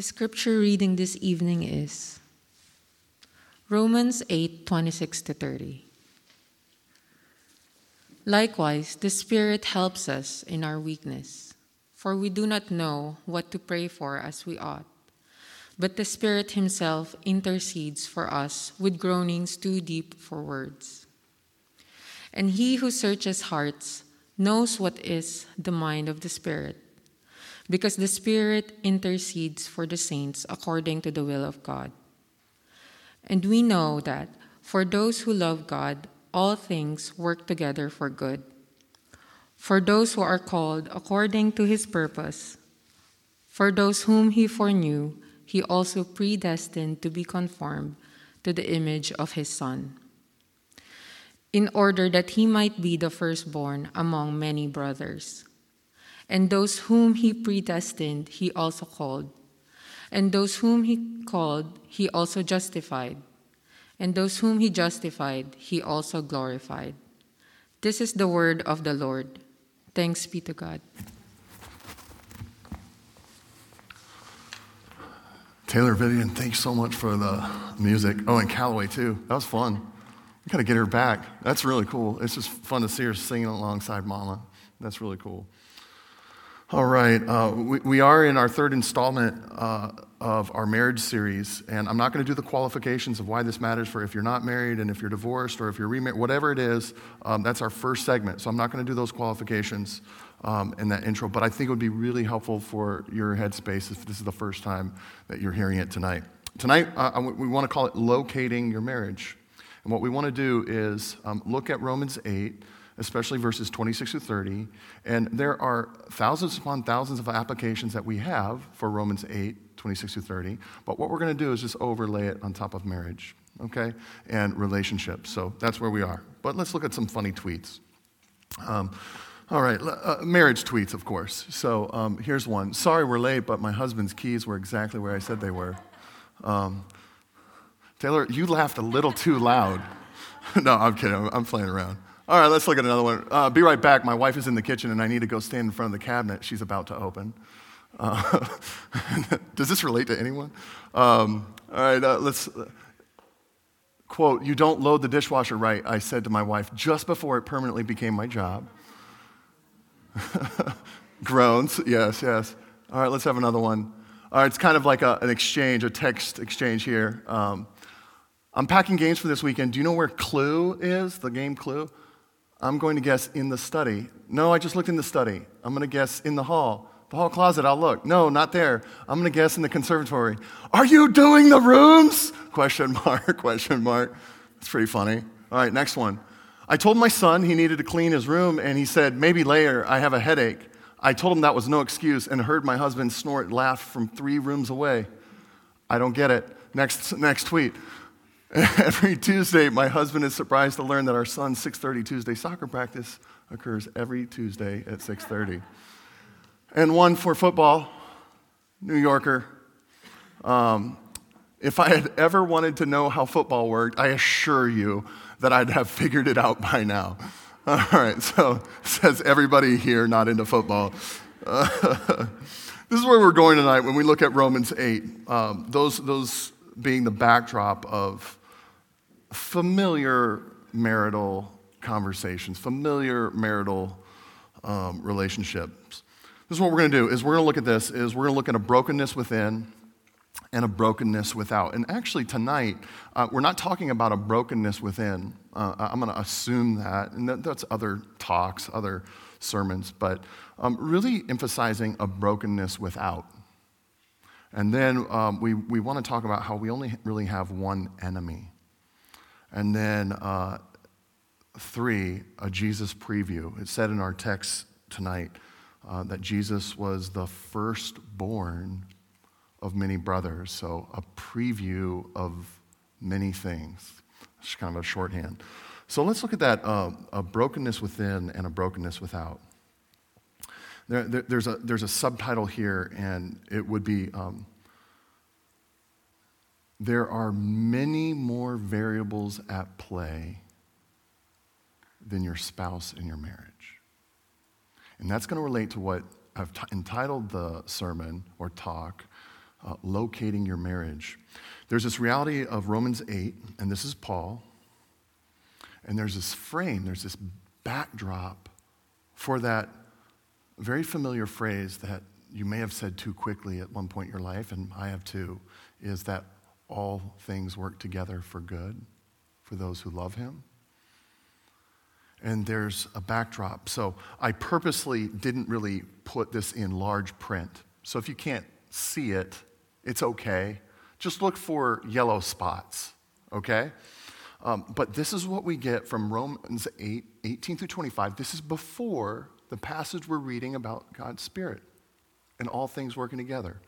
The scripture reading this evening is Romans 8 26 to 30. Likewise, the Spirit helps us in our weakness, for we do not know what to pray for as we ought. But the Spirit Himself intercedes for us with groanings too deep for words. And He who searches hearts knows what is the mind of the Spirit, because the Spirit intercedes for the saints according to the will of God. And we know that for those who love God, all things work together for good. For those who are called according to his purpose, for those whom he foreknew, he also predestined to be conformed to the image of his Son, in order that he might be the firstborn among many brothers. And those whom he predestined, he also called. And those whom he called, he also justified. And those whom he justified, he also glorified. This is the word of the Lord. Thanks be to God. Taylor Vivian, thanks so much for the music. Oh, and Callaway too. That was fun. We got to get her back. That's really cool. It's just fun to see her singing alongside Mama. That's really cool. All right, uh, we, we, are in our third installment uh, of our marriage series, and I'm not going to do the qualifications of why this matters for if you're not married and if you're divorced or if you're remarried, whatever it is. Um, that's our first segment, so I'm not going to do those qualifications um, in that intro, but I think it would be really helpful for your headspace if this is the first time that you're hearing it tonight. Tonight, uh, we want to call it locating your marriage. And what we want to do is um, look at Romans 8 especially verses 26 to 30. And there are thousands upon thousands of applications that we have for Romans 8, 26 to 30. But what we're going to do is just overlay it on top of marriage, okay, and relationships. So that's where we are. But let's look at some funny tweets. Um, all right, uh, marriage tweets, of course. So um, here's one. Sorry we're late, but my husband's keys were exactly where I said they were. Um, Taylor, you laughed a little too loud. no, I'm kidding. I'm, I'm playing around. All right, let's look at another one. Uh, be right back. My wife is in the kitchen and I need to go stand in front of the cabinet she's about to open. Uh, does this relate to anyone? Um, all right, uh, let's. Uh, quote, you don't load the dishwasher right, I said to my wife just before it permanently became my job. Groans, yes, yes. All right, let's have another one. All right, it's kind of like a, an exchange, a text exchange here. Um, I'm packing games for this weekend. Do you know where Clue is, the game Clue? I'm going to guess in the study. No, I just looked in the study. I'm going to guess in the hall. The hall closet, I'll look. No, not there. I'm going to guess in the conservatory. Are you doing the rooms? Question mark, question mark. It's pretty funny. All right, next one. I told my son he needed to clean his room, and he said, maybe later, I have a headache. I told him that was no excuse and heard my husband snort laugh from three rooms away. I don't get it. Next, next tweet. Every Tuesday, my husband is surprised to learn that our son's 6:30 Tuesday soccer practice occurs every Tuesday at 6:30. And one for football, New Yorker. Um, if I had ever wanted to know how football worked, I assure you that I'd have figured it out by now. All right, so says everybody here not into football. Uh, this is where we're going tonight when we look at Romans 8. Um, those, those being the backdrop of familiar marital conversations, familiar marital um, relationships. This is what we're going to do is we're going to look at this is we're going to look at a brokenness within and a brokenness without. And actually tonight, uh, we're not talking about a brokenness within. Uh, I'm going to assume that, and that, that's other talks, other sermons, but um, really emphasizing a brokenness without. And then um, we, we want to talk about how we only really have one enemy. And then uh, three, a Jesus preview. It said in our text tonight uh, that Jesus was the firstborn of many brothers. So a preview of many things. It's kind of a shorthand. So let's look at that uh, a brokenness within and a brokenness without. There, there, there's, a, there's a subtitle here, and it would be um, there are many more variables at play than your spouse and your marriage. And that's going to relate to what I've t- entitled the sermon or talk uh, locating your marriage. There's this reality of Romans 8, and this is Paul, and there's this frame, there's this backdrop for that very familiar phrase that you may have said too quickly at one point in your life, and I have too, is that all things work together for good for those who love him. And there's a backdrop. So I purposely didn't really put this in large print. So if you can't see it, it's okay. Just look for yellow spots, okay? Um, but this is what we get from Romans 8, 18 through 25. This is before the passage we're reading about God's Spirit and all things working together.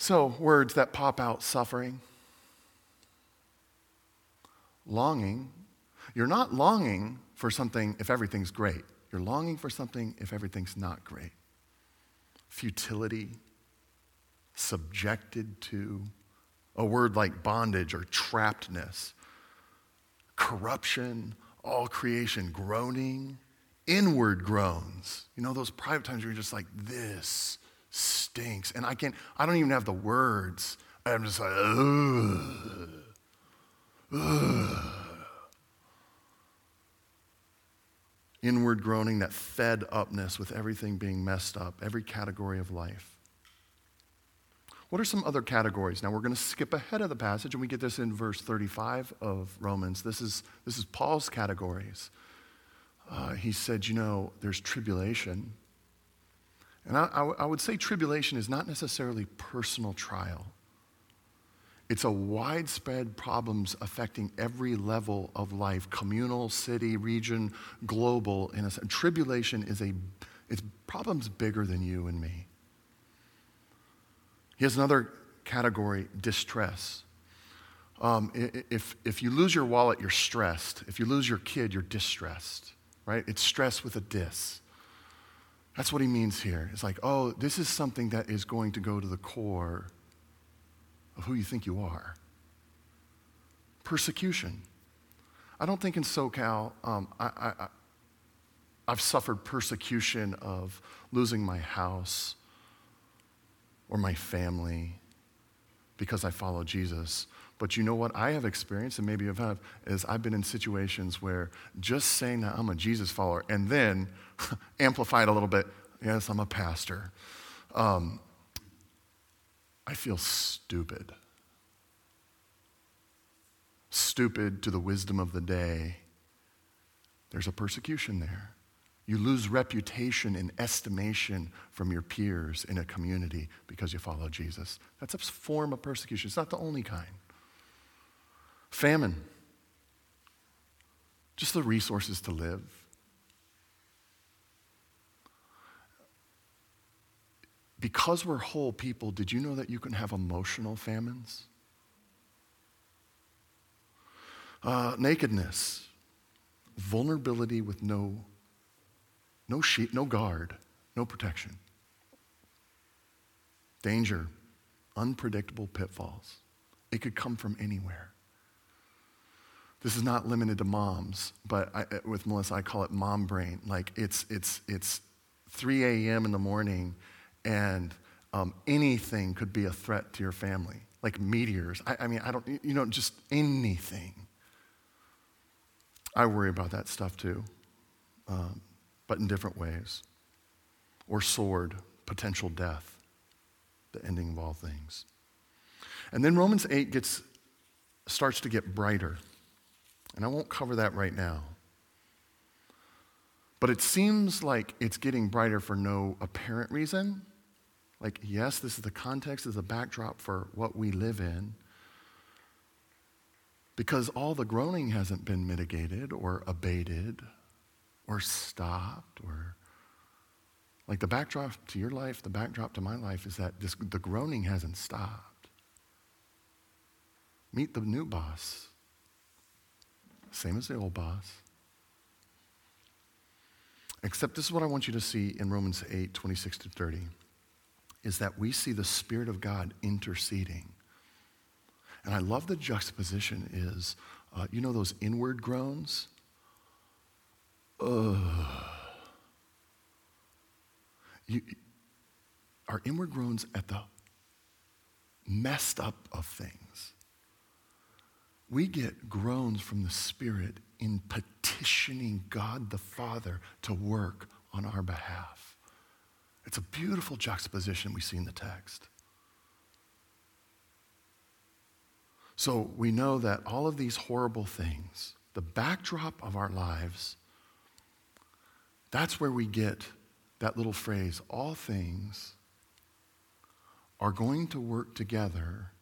So, words that pop out suffering, longing. You're not longing for something if everything's great, you're longing for something if everything's not great. Futility, subjected to, a word like bondage or trappedness, corruption, all creation groaning, inward groans. You know, those private times where you're just like, this stinks. And I can't, I don't even have the words. I'm just like, ugh. Ugh. Inward groaning, that fed upness with everything being messed up, every category of life. What are some other categories? Now we're going to skip ahead of the passage and we get this in verse 35 of Romans. This is, this is Paul's categories. Uh, he said, You know, there's tribulation. And I, I, I would say tribulation is not necessarily personal trial. It's a widespread problems affecting every level of life, communal, city, region, global. In a. Tribulation is a, it's problems bigger than you and me. He has another category, distress. Um, if, if you lose your wallet, you're stressed. If you lose your kid, you're distressed, right? It's stress with a dis. That's what he means here. It's like, oh, this is something that is going to go to the core of who you think you are. Persecution. I don't think in SoCal, um, I, I, I've suffered persecution of losing my house or my family because I follow Jesus. But you know what I have experienced, and maybe you have, is I've been in situations where just saying that I'm a Jesus follower and then amplified a little bit, yes, I'm a pastor. Um, I feel stupid. Stupid to the wisdom of the day. There's a persecution there. You lose reputation and estimation from your peers in a community because you follow Jesus. That's a form of persecution. It's not the only kind. Famine, just the resources to live. Because we're whole people, did you know that you can have emotional famines? Uh, nakedness, vulnerability with no, no sheet, no guard, no protection. Danger, unpredictable pitfalls. It could come from anywhere. This is not limited to moms, but I, with Melissa, I call it mom brain. Like it's, it's, it's 3 a.m. in the morning, and um, anything could be a threat to your family, like meteors. I, I mean, I don't, you know, just anything. I worry about that stuff too, um, but in different ways. Or sword, potential death, the ending of all things. And then Romans 8 gets, starts to get brighter. And I won't cover that right now. But it seems like it's getting brighter for no apparent reason. Like, yes, this is the context, this is the backdrop for what we live in. Because all the groaning hasn't been mitigated or abated or stopped or like the backdrop to your life, the backdrop to my life is that this, the groaning hasn't stopped. Meet the new boss. Same as the old boss. Except this is what I want you to see in Romans 8, 26 to 30, is that we see the Spirit of God interceding. And I love the juxtaposition is, uh, you know those inward groans? Ugh. You, our inward groans at the messed up of things, we get groans from the Spirit in petitioning God the Father to work on our behalf. It's a beautiful juxtaposition we see in the text. So we know that all of these horrible things, the backdrop of our lives, that's where we get that little phrase all things are going to work together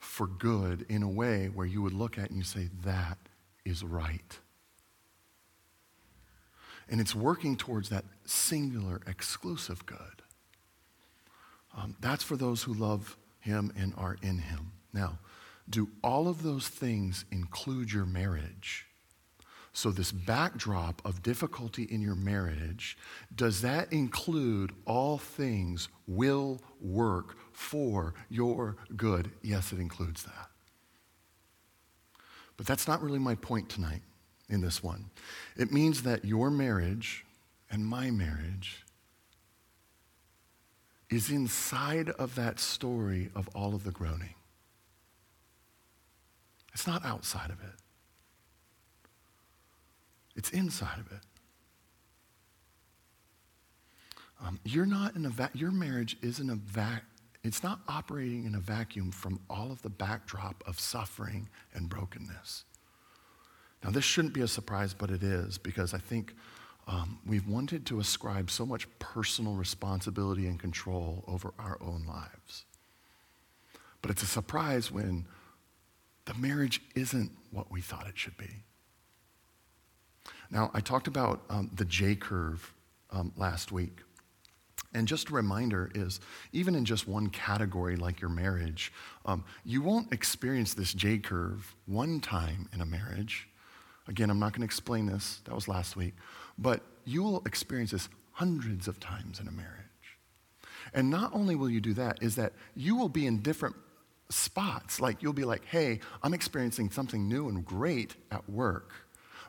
for good in a way where you would look at and you say, that is right. And it's working towards that singular, exclusive good. Um, that's for those who love him and are in him. Now, do all of those things include your marriage? So, this backdrop of difficulty in your marriage, does that include all things will work for your good? Yes, it includes that. But that's not really my point tonight in this one. It means that your marriage and my marriage is inside of that story of all of the groaning. It's not outside of it. It's inside of it. Um, you're not in a va- your marriage isn't a vac it's not operating in a vacuum from all of the backdrop of suffering and brokenness. Now, this shouldn't be a surprise, but it is because I think um, we've wanted to ascribe so much personal responsibility and control over our own lives. But it's a surprise when the marriage isn't what we thought it should be. Now, I talked about um, the J curve um, last week. And just a reminder is even in just one category like your marriage, um, you won't experience this J curve one time in a marriage. Again, I'm not going to explain this, that was last week. But you will experience this hundreds of times in a marriage. And not only will you do that, is that you will be in different spots. Like you'll be like, hey, I'm experiencing something new and great at work.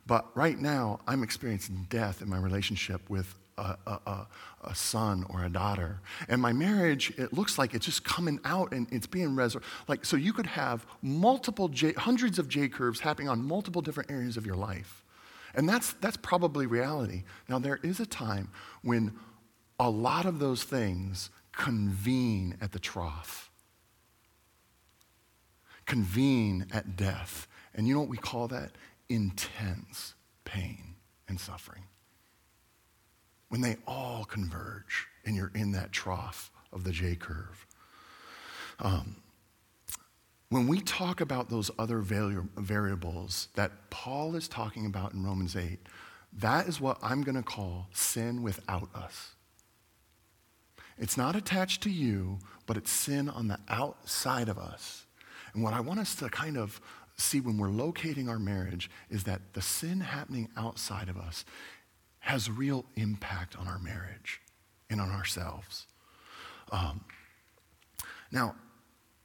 But right now, I'm experiencing death in my relationship with a, a, a, son or a daughter. And my marriage, it looks like it's just coming out and it's being resurrected. Like, so you could have multiple J, hundreds of J curves happening on multiple different areas of your life. And that's, that's probably reality. Now, there is a time when a lot of those things convene at the trough, convene at death. And you know what we call that? intense pain and suffering. When they all converge and you're in that trough of the J curve. Um, when we talk about those other variables that Paul is talking about in Romans 8, that is what I'm going to call sin without us. It's not attached to you, but it's sin on the outside of us. And what I want us to kind of see when we're locating our marriage is that the sin happening outside of us has real impact on our marriage and on ourselves. Um, now,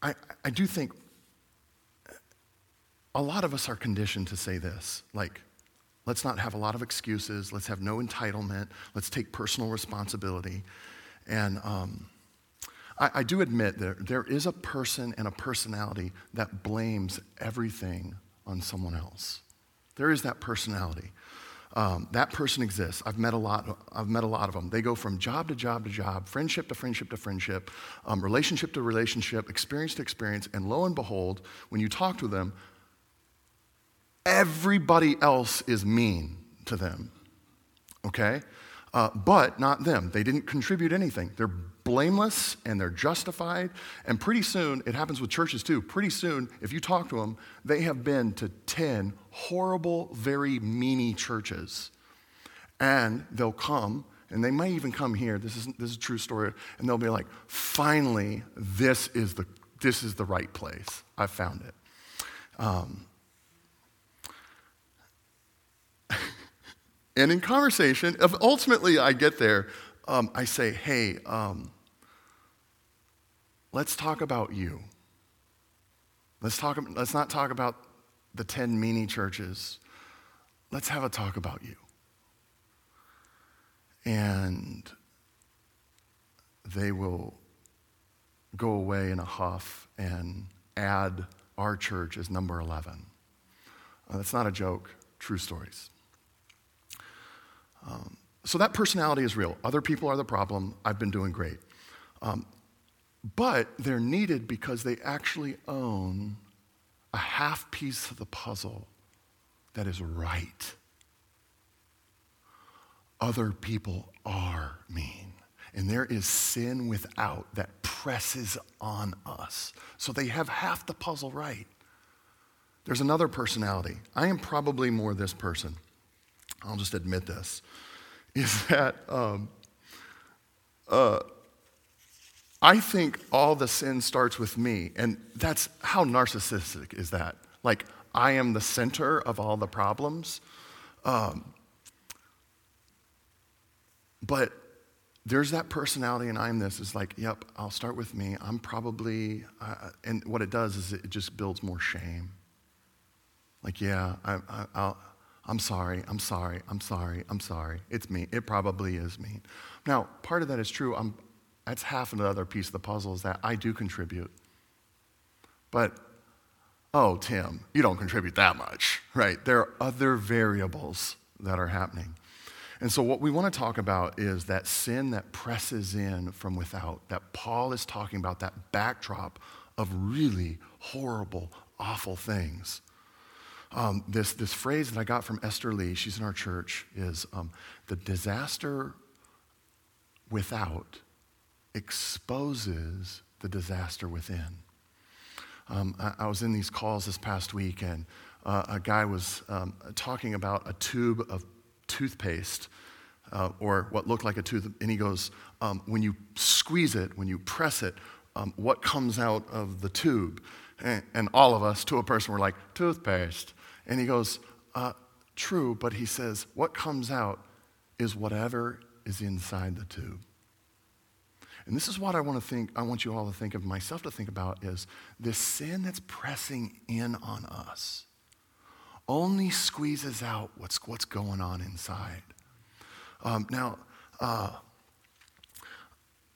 I, I do think a lot of us are conditioned to say this like, let's not have a lot of excuses, let's have no entitlement, let's take personal responsibility. And um, I, I do admit there, there is a person and a personality that blames everything on someone else. There is that personality. Um, that person exists. I've met a lot. I've met a lot of them. They go from job to job to job, friendship to friendship to friendship, um, relationship to relationship, experience to experience, and lo and behold, when you talk to them, everybody else is mean to them. Okay, uh, but not them. They didn't contribute anything. They're blameless and they're justified. And pretty soon, it happens with churches too. Pretty soon, if you talk to them, they have been to 10 horrible, very meany churches. And they'll come, and they might even come here. This is, this is a true story. And they'll be like, finally, this is the, this is the right place. I found it. Um, and in conversation, ultimately I get there, um, I say, hey, um, let's talk about you. Let's, talk, let's not talk about the 10 mini churches. Let's have a talk about you. And they will go away in a huff and add our church as number 11. Uh, that's not a joke, true stories. Um, so that personality is real. Other people are the problem. I've been doing great. Um, but they're needed because they actually own a half piece of the puzzle that is right. Other people are mean. And there is sin without that presses on us. So they have half the puzzle right. There's another personality. I am probably more this person. I'll just admit this. Is that um, uh, I think all the sin starts with me. And that's how narcissistic is that? Like, I am the center of all the problems. Um, but there's that personality, and I'm this. Is like, yep, I'll start with me. I'm probably, uh, and what it does is it just builds more shame. Like, yeah, I, I, I'm sorry, I'm sorry, I'm sorry, I'm sorry. It's me. It probably is me. Now, part of that is true. I'm, that's half another piece of the puzzle is that I do contribute. But, oh, Tim, you don't contribute that much, right? There are other variables that are happening. And so, what we want to talk about is that sin that presses in from without, that Paul is talking about, that backdrop of really horrible, awful things. Um, this, this phrase that I got from Esther Lee, she's in our church, is um, the disaster without exposes the disaster within. Um, I, I, was in these calls this past week, and uh, a guy was um, talking about a tube of toothpaste uh, or what looked like a tooth. And he goes, um, When you squeeze it, when you press it, um, what comes out of the tube? And, and, all of us, to a person, were like, Toothpaste. And he goes, uh, True, but he says, What comes out is whatever is inside the tube. And this is what I want to think, I want you all to think of, myself to think about is this sin that's pressing in on us only squeezes out what's, what's going on inside. Um, now, uh,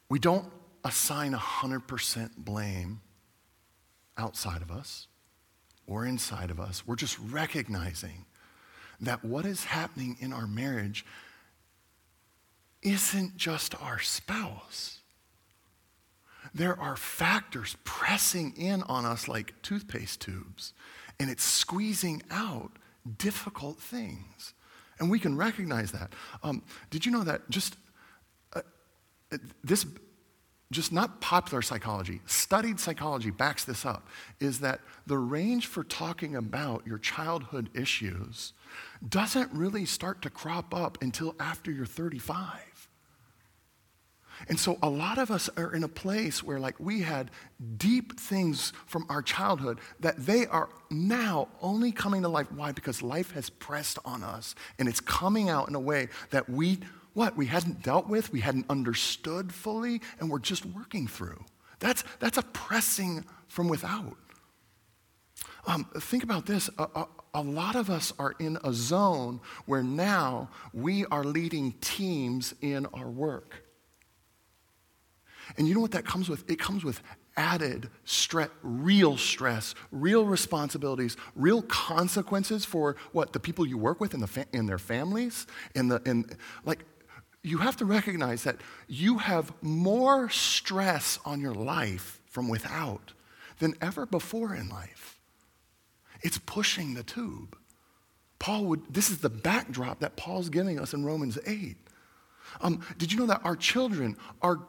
we don't assign 100% blame outside of us or inside of us. We're just recognizing that what is happening in our marriage isn't just our spouse. There are factors pressing in on us like toothpaste tubes and it's squeezing out difficult things. And we can recognize that. Um, did you know that just uh, this, just not popular psychology, studied psychology backs this up, is that the range for talking about your childhood issues doesn't really start to crop up until after you're 35. And so a lot of us are in a place where, like, we had deep things from our childhood that they are now only coming to life. Why? Because life has pressed on us and it's coming out in a way that we, what, we hadn't dealt with, we hadn't understood fully, and we're just working through. That's, that's a pressing from without. Um, think about this. A, a, a lot of us are in a zone where now we are leading teams in our work. And you know what that comes with? It comes with added stress, real stress, real responsibilities, real consequences for what the people you work with and, the fa- and their families. And the, and like, you have to recognize that you have more stress on your life from without than ever before in life. It's pushing the tube. Paul would, this is the backdrop that Paul's giving us in Romans 8. Um, did you know that our children are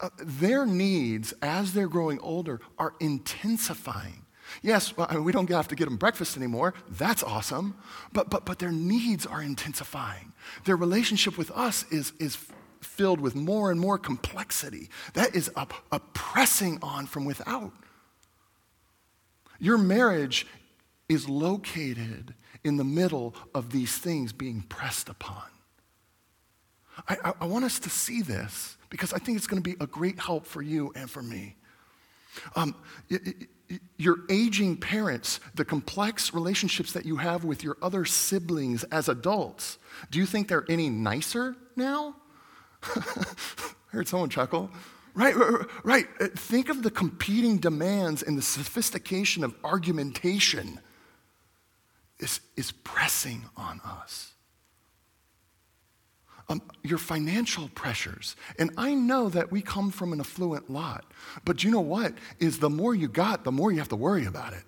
uh, their needs as they're growing older are intensifying. Yes, well, I mean, we don't have to get them breakfast anymore. That's awesome. But, but, but their needs are intensifying. Their relationship with us is, is filled with more and more complexity. That is a, a pressing on from without. Your marriage is located in the middle of these things being pressed upon. I, I, I want us to see this because I think it's going to be a great help for you and for me. Um, your aging parents, the complex relationships that you have with your other siblings as adults, do you think they're any nicer now? I heard someone chuckle. Right, right, right. Uh, think of the competing demands and the sophistication of argumentation is, is pressing on us. Um, your financial pressures. And I know that we come from an affluent lot, but you know what? Is the more you got, the more you have to worry about it.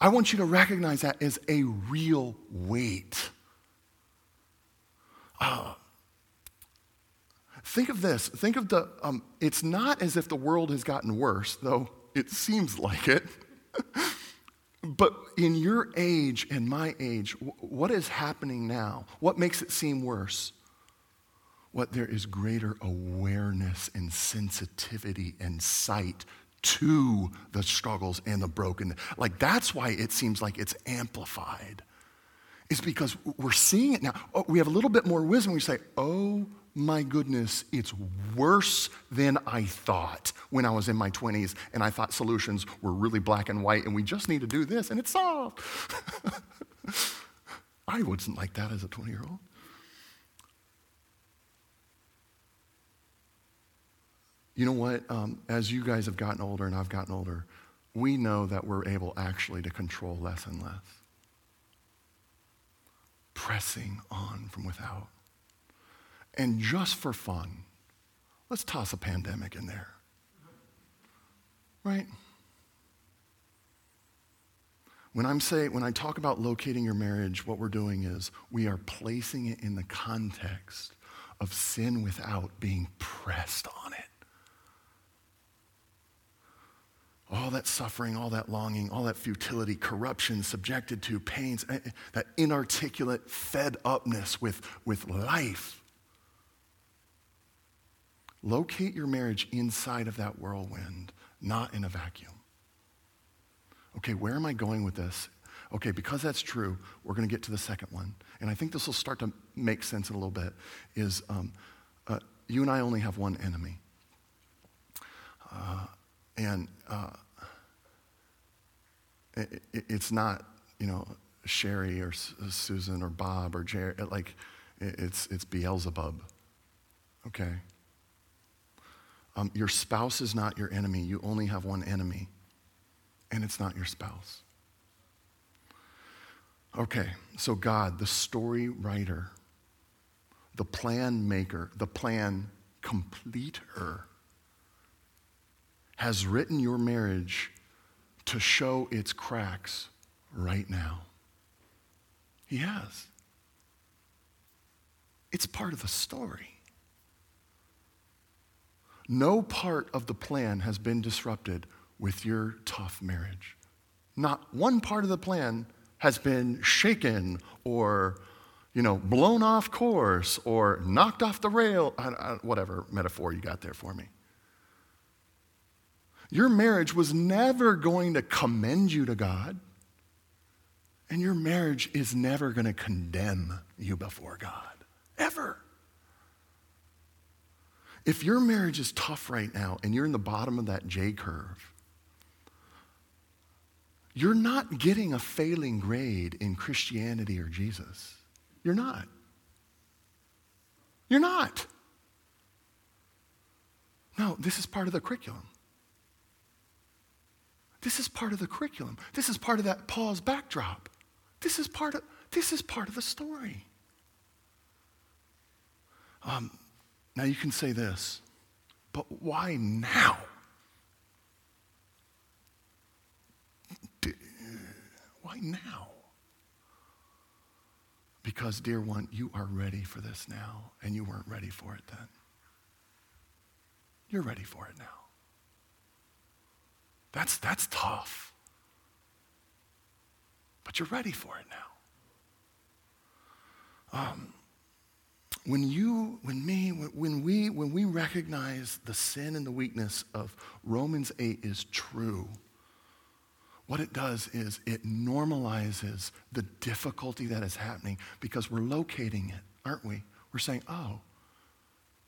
I want you to recognize that as a real weight. Uh, think of this. Think of the, um, it's not as if the world has gotten worse, though it seems like it. but in your age and my age, what is happening now? What makes it seem worse? What there is greater awareness and sensitivity and sight to the struggles and the broken. Like that's why it seems like it's amplified. Is because we're seeing it now. Oh, we have a little bit more wisdom. We say, oh my goodness, it's worse than I thought when I was in my 20s and I thought solutions were really black and white and we just need to do this and it's solved. I wasn't like that as a 20 year old. You know what? Um, as you guys have gotten older and I've gotten older, we know that we're able actually to control less and less. Pressing on from without. And just for fun, let's toss a pandemic in there. Right? When I'm saying, when I talk about locating your marriage, what we're doing is we are placing it in the context of sin without being pressed on it. all that suffering, all that longing, all that futility, corruption, subjected to pains, eh, eh, that inarticulate fed upness with, with life. Locate your marriage inside of that whirlwind, not in a vacuum. Okay, where am I going with this? Okay, because that's true, we're going to get to the second one. And I think this will start to make sense in a little bit. Is um, uh, you and I only have one enemy. Uh, and uh, it, it, it's not, you know, Sherry or S- Susan or Bob or Jerry. Like, it, it's, it's Beelzebub. Okay? Um, your spouse is not your enemy. You only have one enemy, and it's not your spouse. Okay, so God, the story writer, the plan maker, the plan completer, has written your marriage to show its cracks right now. He has. It's part of the story. No part of the plan has been disrupted with your tough marriage. Not one part of the plan has been shaken or, you know, blown off course or knocked off the rail, whatever metaphor you got there for me. Your marriage was never going to commend you to God, and your marriage is never going to condemn you before God, ever. If your marriage is tough right now and you're in the bottom of that J curve, you're not getting a failing grade in Christianity or Jesus. You're not. You're not. No, this is part of the curriculum. This is part of the curriculum. This is part of that Paul's backdrop. This is part of, this is part of the story. Um, now you can say this, but why now? Why now? Because, dear one, you are ready for this now, and you weren't ready for it then. You're ready for it now. That's, that's tough. But you're ready for it now. Um, when you, when me, when we, when we recognize the sin and the weakness of Romans 8 is true, what it does is it normalizes the difficulty that is happening because we're locating it, aren't we? We're saying, oh,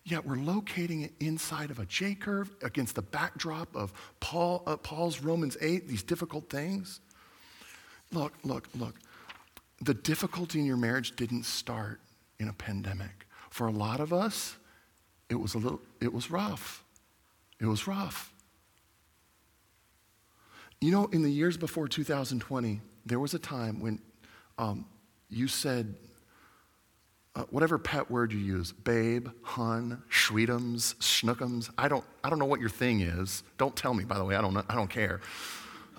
yeah, we're locating it inside of a J curve against the backdrop of Paul, uh, Paul's Romans 8, these difficult things. Look, look, look. The difficulty in your marriage didn't start in a pandemic. For a lot of us, it was a little, it was rough. It was rough. You know, in the years before 2020, there was a time when um, you said, uh, whatever pet word you use, babe, hun, sweetums, schnookums, I don't, I don't know what your thing is. Don't tell me, by the way, I don't, I don't care.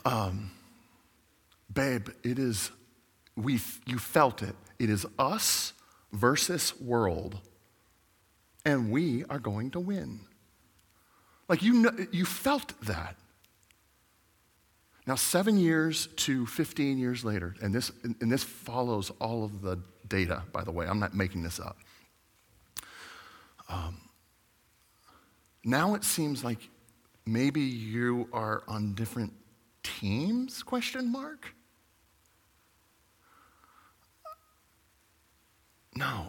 Um, babe, it is, we, you felt it. It is us versus world, and we are going to win. Like you, know, you felt that. Now, seven years to 15 years later, and this, and this follows all of the data, by the way, I'm not making this up. Um, now it seems like maybe you are on different teams, question mark? No.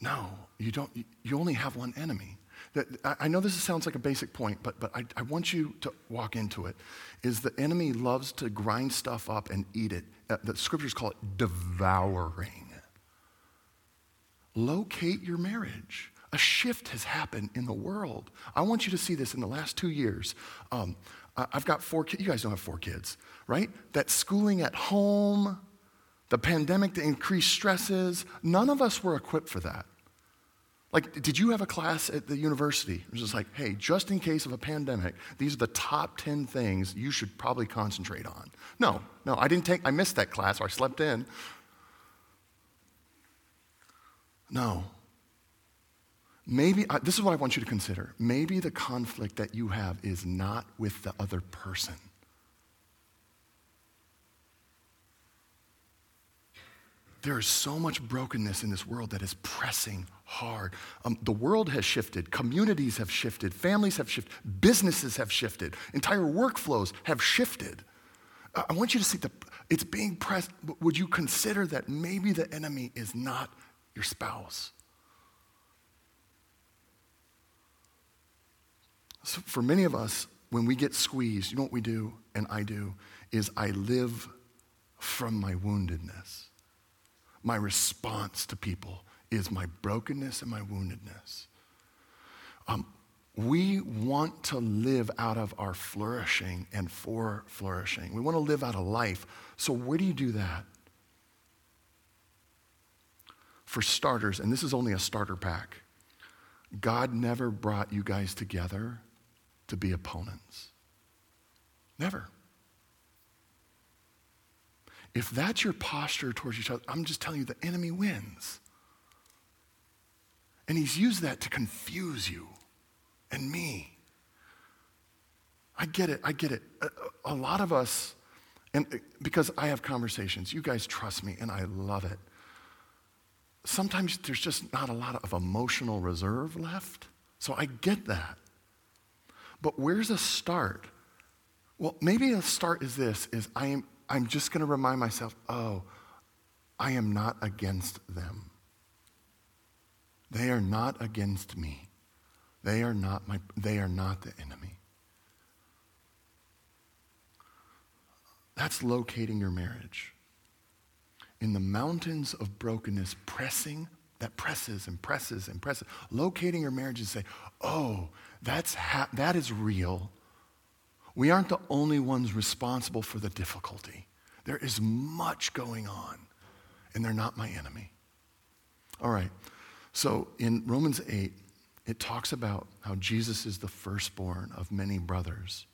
No, you don't. You only have one enemy. That, I know this sounds like a basic point, but, but I, I want you to walk into it. Is the enemy loves to grind stuff up and eat it. Uh, the scriptures call it devouring. Locate your marriage. A shift has happened in the world. I want you to see this in the last two years. Um, I've got four kids. You guys don't have four kids, right? That schooling at home, the pandemic, the increased stresses, none of us were equipped for that. Like, did you have a class at the university? It was just like, hey, just in case of a pandemic, these are the top 10 things you should probably concentrate on. No, no, I didn't take, I missed that class or I slept in. No. Maybe, this is what I want you to consider. Maybe the conflict that you have is not with the other person. There is so much brokenness in this world that is pressing hard. Um, the world has shifted, communities have shifted, families have shifted, businesses have shifted, entire workflows have shifted. I want you to see that it's being pressed. Would you consider that maybe the enemy is not your spouse? So for many of us, when we get squeezed, you know what we do, and I do, is I live from my woundedness my response to people is my brokenness and my woundedness. Um, we want to live out of our flourishing and for flourishing. We want to live out a life. So, where do you do that? For starters, and this is only a starter pack, God never brought you guys together to be opponents. Never. If that's your posture towards each other, I'm just telling you the enemy wins. And he's used that to confuse you and me. I get it. I get it. A, a, lot of us, and uh, because I have conversations, you guys trust me and I love it. Sometimes there's just not a lot of emotional reserve left. So I get that. But where's a start? Well, maybe a start is this is I am I'm just going to remind myself, oh, I am not against them. They are not against me. They are not my they are not the enemy. That's locating your marriage. In the mountains of brokenness, pressing, that presses and presses and presses, locating your marriage and say, oh, that's ha- that is real. We aren't the only ones responsible for the difficulty. There is much going on, and they're not my enemy. All right, so in Romans 8, it talks about how Jesus is the firstborn of many brothers.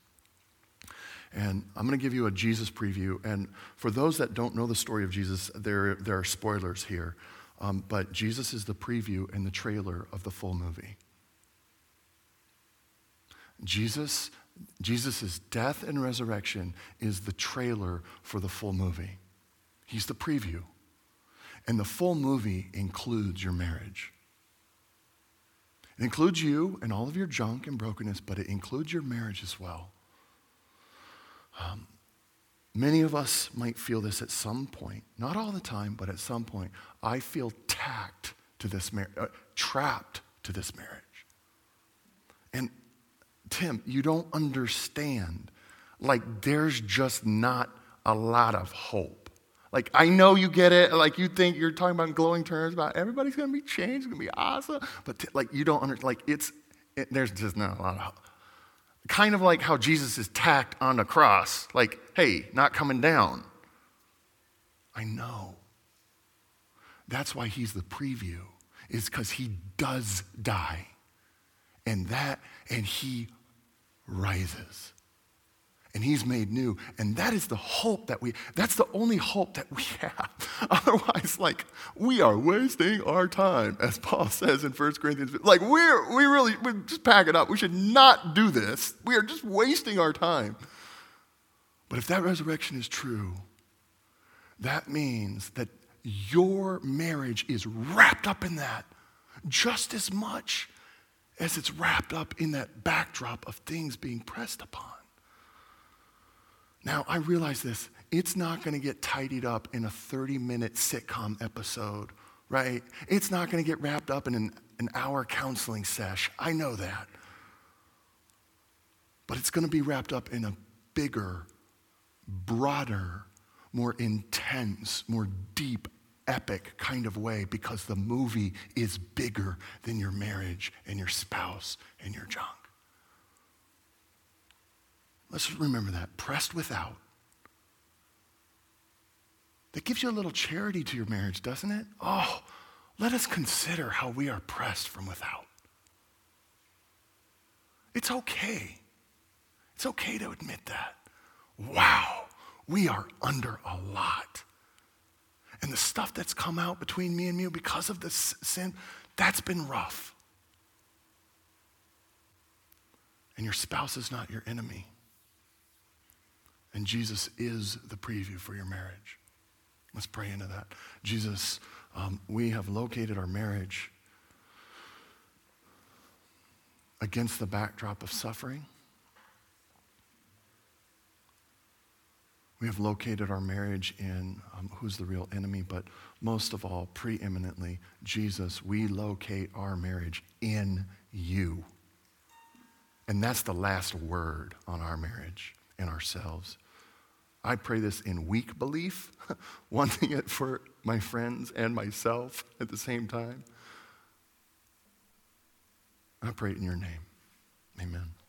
And I'm going to give you a Jesus preview. And for those that don't know the story of Jesus, there, there are spoilers here. Um, but Jesus is the preview and the trailer of the full movie. Jesus Jesus' death and resurrection is the trailer for the full movie. He's the preview. And the full movie includes your marriage. It includes you and all of your junk and brokenness, but it includes your marriage as well. Um, many of us might feel this at some point, not all the time, but at some point. I feel tacked to this marriage, uh, trapped to this marriage. And Tim, you don't understand. Like, there's just not a lot of hope. Like, I know you get it. Like, you think you're talking about glowing terms about everybody's going to be changed, it's going to be awesome. But, t- like, you don't understand. Like, it's, it, there's just not a lot of, kind of like how Jesus is tacked on the cross. Like, hey, not coming down. I know. That's why he's the preview, is because he does die. And that, and he rises and he's made new. And that is the hope that we, that's the only hope that we have. Otherwise, like, we are wasting our time, as Paul says in 1 Corinthians. Like, we're, we really, we just pack it up. We should not do this. We are just wasting our time. But if that resurrection is true, that means that your marriage is wrapped up in that just as much as it's wrapped up in that backdrop of things being pressed upon. Now, I realize this. It's not going to get tidied up in a 30 minute sitcom episode, right? It's not going to get wrapped up in an, an hour counseling sesh. I know that. But it's going to be wrapped up in a bigger, broader, more intense, more deep, epic kind of way because the movie is bigger than your marriage and your spouse and your junk. Let's remember that. Pressed without. That gives you a little charity to your marriage, doesn't it? Oh, let us consider how we are pressed from without. It's okay. It's okay to admit that. Wow, we are under a lot. And the stuff that's come out between me and you because of this sin, that's been rough. And your spouse is not your enemy. And Jesus is the preview for your marriage. Let's pray into that. Jesus, um, we have located our marriage against the backdrop of suffering. We have located our marriage in um, who's the real enemy, but most of all, preeminently, Jesus, we locate our marriage in you. And that's the last word on our marriage and ourselves. I pray this in weak belief, wanting it for my friends and myself at the same time. I pray it in your name. Amen.